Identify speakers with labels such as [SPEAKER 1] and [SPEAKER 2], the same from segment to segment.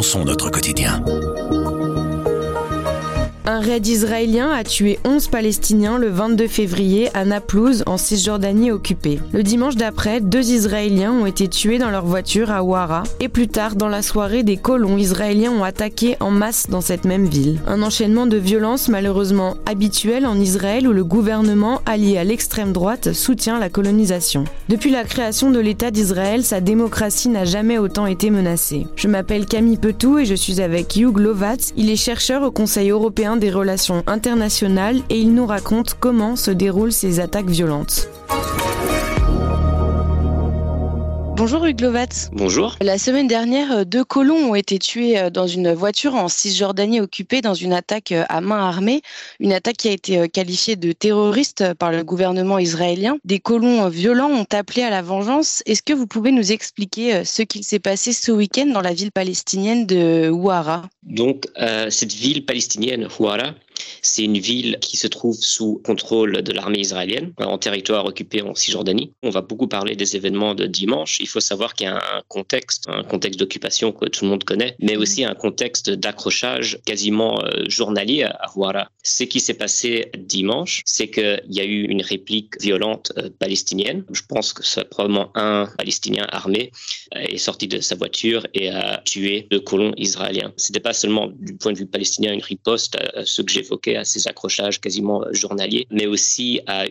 [SPEAKER 1] repensons notre quotidien.
[SPEAKER 2] Un raid israélien a tué 11 Palestiniens le 22 février à Naplouse, en Cisjordanie occupée. Le dimanche d'après, deux Israéliens ont été tués dans leur voiture à Ouara. Et plus tard, dans la soirée, des colons israéliens ont attaqué en masse dans cette même ville. Un enchaînement de violences malheureusement habituel en Israël où le gouvernement, allié à l'extrême droite, soutient la colonisation. Depuis la création de l'État d'Israël, sa démocratie n'a jamais autant été menacée. Je m'appelle Camille Petou et je suis avec Hugh Lovatz. Il est chercheur au Conseil européen des relations internationales et il nous raconte comment se déroulent ces attaques violentes. Bonjour Hugues Lovatz.
[SPEAKER 3] Bonjour.
[SPEAKER 2] La semaine dernière, euh, deux colons ont été tués euh, dans une voiture en Cisjordanie occupée dans une attaque euh, à main armée, une attaque qui a été qualifiée de terroriste par le gouvernement israélien. Des colons violents ont appelé à la vengeance. Est-ce que vous pouvez nous expliquer ce qu'il s'est passé ce week-end dans la ville palestinienne de Ouara
[SPEAKER 3] Donc, cette ville palestinienne, Ouara, c'est une ville qui se trouve sous contrôle de l'armée israélienne, en territoire occupé en Cisjordanie. On va beaucoup parler des événements de dimanche. Il faut savoir qu'il y a un contexte, un contexte d'occupation que tout le monde connaît, mais aussi un contexte d'accrochage quasiment euh, journalier à Ouara. Ce qui s'est passé dimanche, c'est qu'il y a eu une réplique violente euh, palestinienne. Je pense que c'est probablement un Palestinien armé euh, est sorti de sa voiture et a tué deux colons israéliens. C'était pas seulement du point de vue palestinien une riposte à ce que j'ai à ces accrochages quasiment journaliers, mais aussi à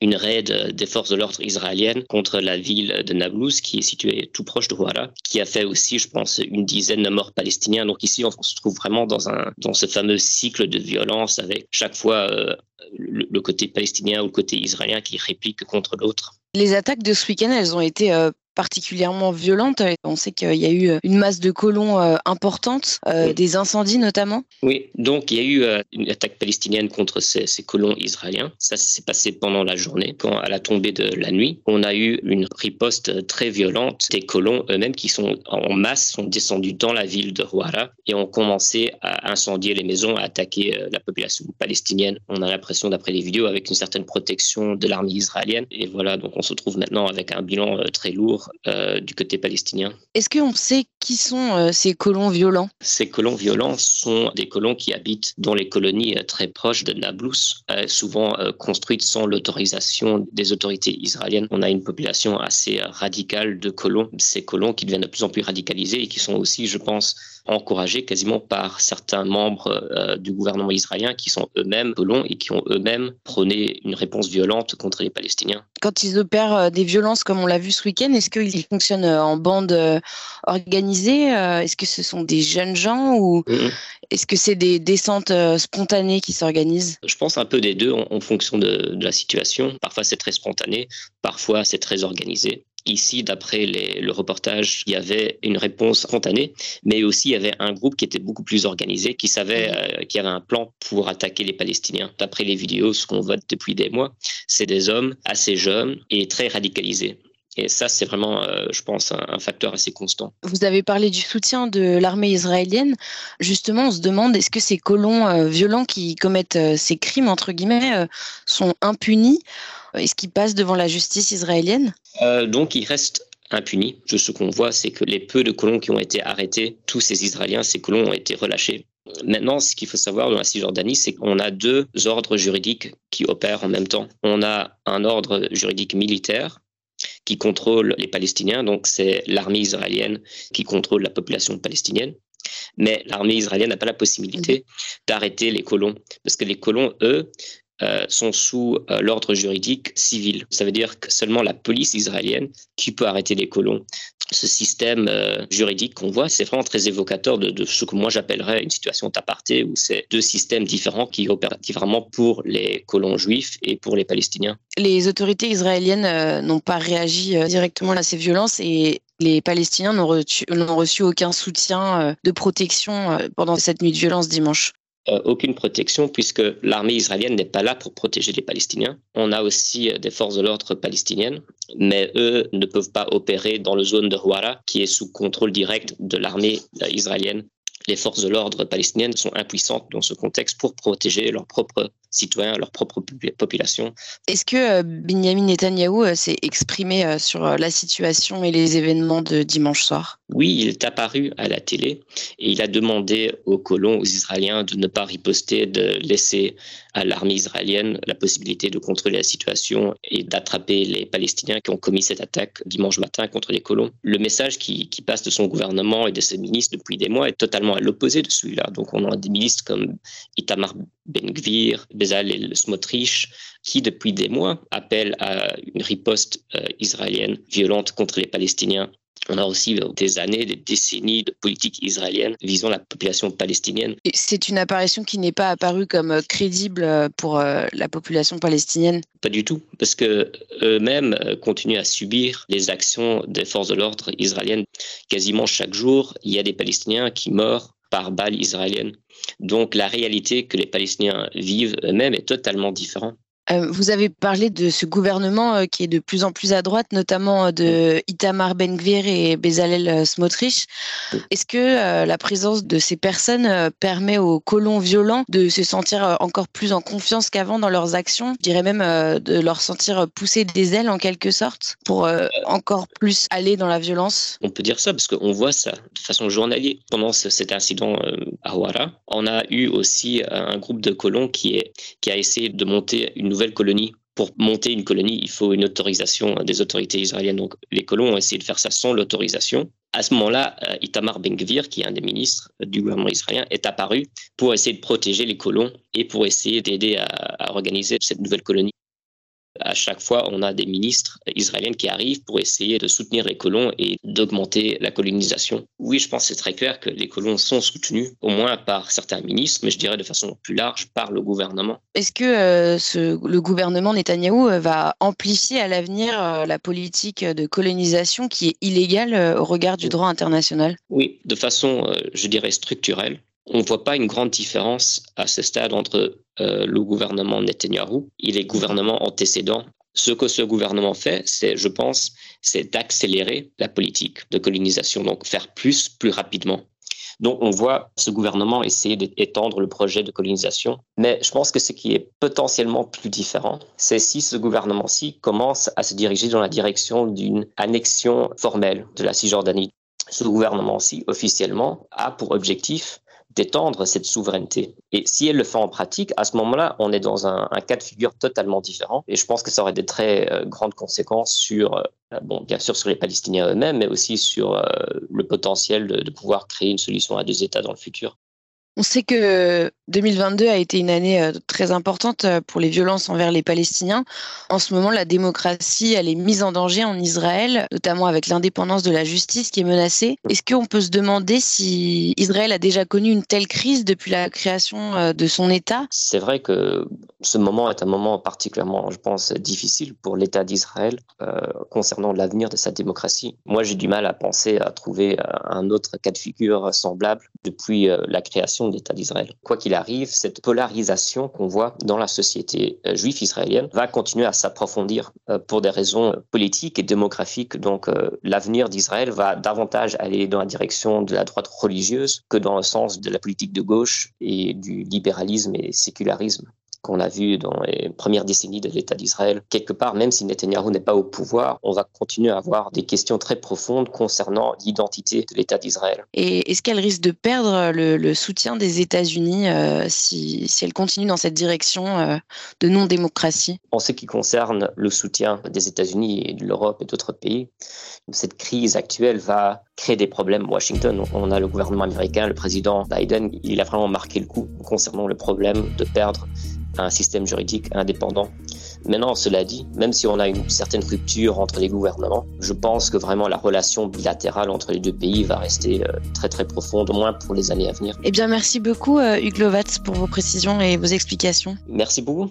[SPEAKER 3] une raid des forces de l'ordre israéliennes contre la ville de Nablus, qui est située tout proche de Ouara, qui a fait aussi, je pense, une dizaine de morts palestiniens. Donc ici, on se trouve vraiment dans, un, dans ce fameux cycle de violence avec chaque fois euh, le, côté palestinien ou le côté israélien qui réplique contre l'autre.
[SPEAKER 2] Les attaques de ce week-end, elles ont été euh, particulièrement violente. On sait qu'il y a eu euh, une masse de colons euh, importante, euh, des incendies notamment.
[SPEAKER 3] Oui, donc il y a eu une attaque palestinienne contre ces, colons israéliens. Ça s'est passé pendant la journée, quand à la tombée de la nuit, on a eu une riposte très violente des colons eux-mêmes qui sont en masse sont descendus dans la ville de Rouara et ont commencé à incendier les maisons, à attaquer la population palestinienne. On a l'impression, d'après les vidéos, avec une certaine protection de l'armée israélienne. Et voilà, donc on se trouve maintenant avec un bilan très lourd euh, du côté palestinien.
[SPEAKER 2] Est-ce qu'on sait qui sont euh, ces colons violents?
[SPEAKER 3] Ces colons violents sont des colons qui habitent dans les colonies euh, très proches de Nablus, souvent construites sans l'autorisation des autorités israéliennes. On a une population assez radicale de colons. Ces colons qui deviennent de plus en plus radicalisés et qui sont aussi, je pense, encouragés quasiment par certains membres du gouvernement israélien qui sont eux-mêmes colons et qui ont eux-mêmes prôné une réponse violente contre les Palestiniens.
[SPEAKER 2] Quand ils opèrent des violences comme on l'a vu ce week-end, est-ce qu'ils fonctionnent euh, en bande euh, organisée euh, Est-ce que ce sont des jeunes gens ou est-ce que c'est des descentes spontanées qui s'organisent?
[SPEAKER 3] Je pense un peu des deux en, fonction de, la situation. Parfois c'est très spontané, parfois c'est très organisé. Ici, d'après le reportage, il y avait une réponse spontanée, mais aussi il y avait un groupe qui était beaucoup plus organisé, qui savait mm-hmm. qu'il y avait un plan pour attaquer les Palestiniens. D'après les vidéos, ce qu'on voit depuis des mois, c'est des hommes assez jeunes et très radicalisés. Et ça, c'est vraiment, euh, je pense, un, facteur assez constant.
[SPEAKER 2] Vous avez parlé du soutien de l'armée israélienne. Justement, on se demande, est-ce que ces colons euh, violents qui commettent euh, ces crimes, entre guillemets, sont impunis Est-ce qu'ils passent devant la justice israélienne?
[SPEAKER 3] Donc, ils restent impunis. Ce qu'on voit, c'est que les peu de colons qui ont été arrêtés, tous ces Israéliens, ces colons ont été relâchés. Maintenant, ce qu'il faut savoir dans la Cisjordanie, c'est qu'on a deux ordres juridiques qui opèrent en même temps. On a un ordre juridique militaire qui contrôle les Palestiniens. Donc, c'est l'armée israélienne qui contrôle la population palestinienne. Mais l'armée israélienne n'a pas la possibilité d'arrêter les colons. Parce que les colons, eux, sont sous euh, l'ordre juridique civil. Ça veut dire que seulement la police israélienne qui peut arrêter les colons. Ce système euh, juridique qu'on voit, c'est vraiment très évocateur de, ce que moi j'appellerais une situation d'aparté, où c'est deux systèmes différents qui opèrent différemment pour les colons juifs et pour les Palestiniens.
[SPEAKER 2] Les autorités israéliennes n'ont pas réagi directement à ces violences et les Palestiniens n'ont reçu, aucun soutien de protection pendant cette nuit de violence dimanche.
[SPEAKER 3] Euh, aucune protection puisque l'armée israélienne n'est pas là pour protéger les Palestiniens. On a aussi euh, des forces de l'ordre palestiniennes, mais eux ne peuvent pas opérer dans la zone de Houara qui est sous contrôle direct de l'armée euh, israélienne. Les forces de l'ordre palestiniennes sont impuissantes dans ce contexte pour protéger leurs propres citoyens, à leur propre population.
[SPEAKER 2] Est-ce que euh, Benjamin Netanyahou euh, s'est exprimé euh, sur la situation et les événements de dimanche soir?
[SPEAKER 3] Oui, il est apparu à la télé et il a demandé aux colons, aux Israéliens, de ne pas riposter, de laisser à l'armée israélienne la possibilité de contrôler la situation et d'attraper les Palestiniens qui ont commis cette attaque dimanche matin contre les colons. Le message qui, qui passe de son gouvernement et de ses ministres depuis des mois est totalement à l'opposé de celui-là. Donc on a des ministres comme Itamar Ben-Gvir, Bezalel Smotrich, qui depuis des mois appellent à une riposte euh, israélienne violente contre les Palestiniens on a aussi euh, des années, des décennies de politique israélienne visant la population palestinienne.
[SPEAKER 2] C'est une apparition qui n'est pas apparue comme euh, crédible pour la population palestinienne?
[SPEAKER 3] Pas du tout, parce que eux-mêmes continuent à subir les actions des forces de l'ordre israéliennes. Quasiment chaque jour, il y a des Palestiniens qui meurent par balles israéliennes. Donc la réalité que les Palestiniens vivent eux-mêmes est totalement différente.
[SPEAKER 2] Euh, vous avez parlé de ce gouvernement euh, qui est de plus en plus à droite, notamment euh, de Itamar Ben-Gvir et Bezalel Smotrich. Est-ce que la présence de ces personnes permet aux colons violents de se sentir encore plus en confiance qu'avant dans leurs actions? Je dirais même de leur sentir pousser des ailes en quelque sorte pour encore plus aller dans la violence?
[SPEAKER 3] On peut dire ça parce qu'on voit ça de façon journalière. Pendant cet incident à Ouara, on a eu aussi un groupe de colons qui, est, qui a essayé de monter une nouvelle colonie. Pour monter une colonie, il faut une autorisation des autorités israéliennes. Donc les colons ont essayé de faire ça sans l'autorisation. À ce moment-là, euh, Itamar Ben-Gvir, qui est un des ministres du gouvernement israélien, est apparu pour essayer de protéger les colons et pour essayer d'aider à organiser cette nouvelle colonie. Chaque fois, on a des ministres israéliens qui arrivent pour essayer de soutenir les colons et d'augmenter la colonisation. Oui, je pense que c'est très clair que les colons sont soutenus, au moins par certains ministres, mais je dirais de façon plus large par le gouvernement.
[SPEAKER 2] Est-ce que euh, ce, le gouvernement Netanyahou euh, va amplifier à l'avenir euh, la politique de colonisation qui est illégale au regard du droit international?
[SPEAKER 3] Oui, de façon, je dirais, structurelle. On ne voit pas une grande différence à ce stade entre euh, le gouvernement Netanyahou et les gouvernements antécédents. Ce que ce gouvernement fait, c'est, je pense, c'est d'accélérer la politique de colonisation, donc faire plus, plus rapidement. Donc, on voit ce gouvernement essayer d'étendre le projet de colonisation. Mais je pense que ce qui est potentiellement plus différent, c'est si ce gouvernement-ci commence à se diriger dans la direction d'une annexion formelle de la Cisjordanie. Ce gouvernement-ci, officiellement, a pour objectif d'étendre cette souveraineté. Et si elle le fait en pratique, à ce moment-là, on est dans un, cas de figure totalement différent. Et je pense que ça aurait des très euh, grandes conséquences sur, euh, bon, bien sûr sur les Palestiniens eux-mêmes, mais aussi sur euh, le potentiel de pouvoir créer une solution à deux États dans le futur.
[SPEAKER 2] On sait que 2022 a été une année euh, très importante euh, pour les violences envers les Palestiniens. En ce moment, la démocratie, elle est mise en danger en Israël, notamment avec l'indépendance de la justice qui est menacée. Est-ce qu'on peut se demander si Israël a déjà connu une telle crise depuis la création euh, de son État?
[SPEAKER 3] C'est vrai que ce moment est un moment particulièrement, je pense, difficile pour l'État d'Israël concernant l'avenir de sa démocratie. Moi, j'ai du mal à penser à trouver un autre cas de figure semblable depuis la création d'État d'Israël. Quoi qu'il arrive, cette polarisation qu'on voit dans la société euh, juive israélienne va continuer à s'approfondir euh, pour des raisons politiques et démographiques. Donc euh, l'avenir d'Israël va davantage aller dans la direction de la droite religieuse que dans le sens de la politique de gauche et du libéralisme et sécularisme qu'on a vu dans les premières décennies de l'État d'Israël. Quelque part, même si Netanyahu n'est pas au pouvoir, on va continuer à avoir des questions très profondes concernant l'identité de l'État d'Israël.
[SPEAKER 2] Et est-ce qu'elle risque de perdre le, soutien des États-Unis euh, si, elle continue dans cette direction euh, de non-démocratie?
[SPEAKER 3] En ce qui concerne le soutien des États-Unis et de l'Europe et d'autres pays, cette crise actuelle va créer des problèmes. Washington, on a le gouvernement américain, le président Biden, il a vraiment marqué le coup concernant le problème de perdre un système juridique indépendant. Maintenant, cela dit, même si on a une certaine rupture entre les gouvernements, je pense que vraiment la relation bilatérale entre les deux pays va rester euh, très très profonde, au moins pour les années à venir.
[SPEAKER 2] Eh bien, merci beaucoup, euh, Hugues Lovatz, pour vos précisions et vos explications.
[SPEAKER 3] Merci beaucoup.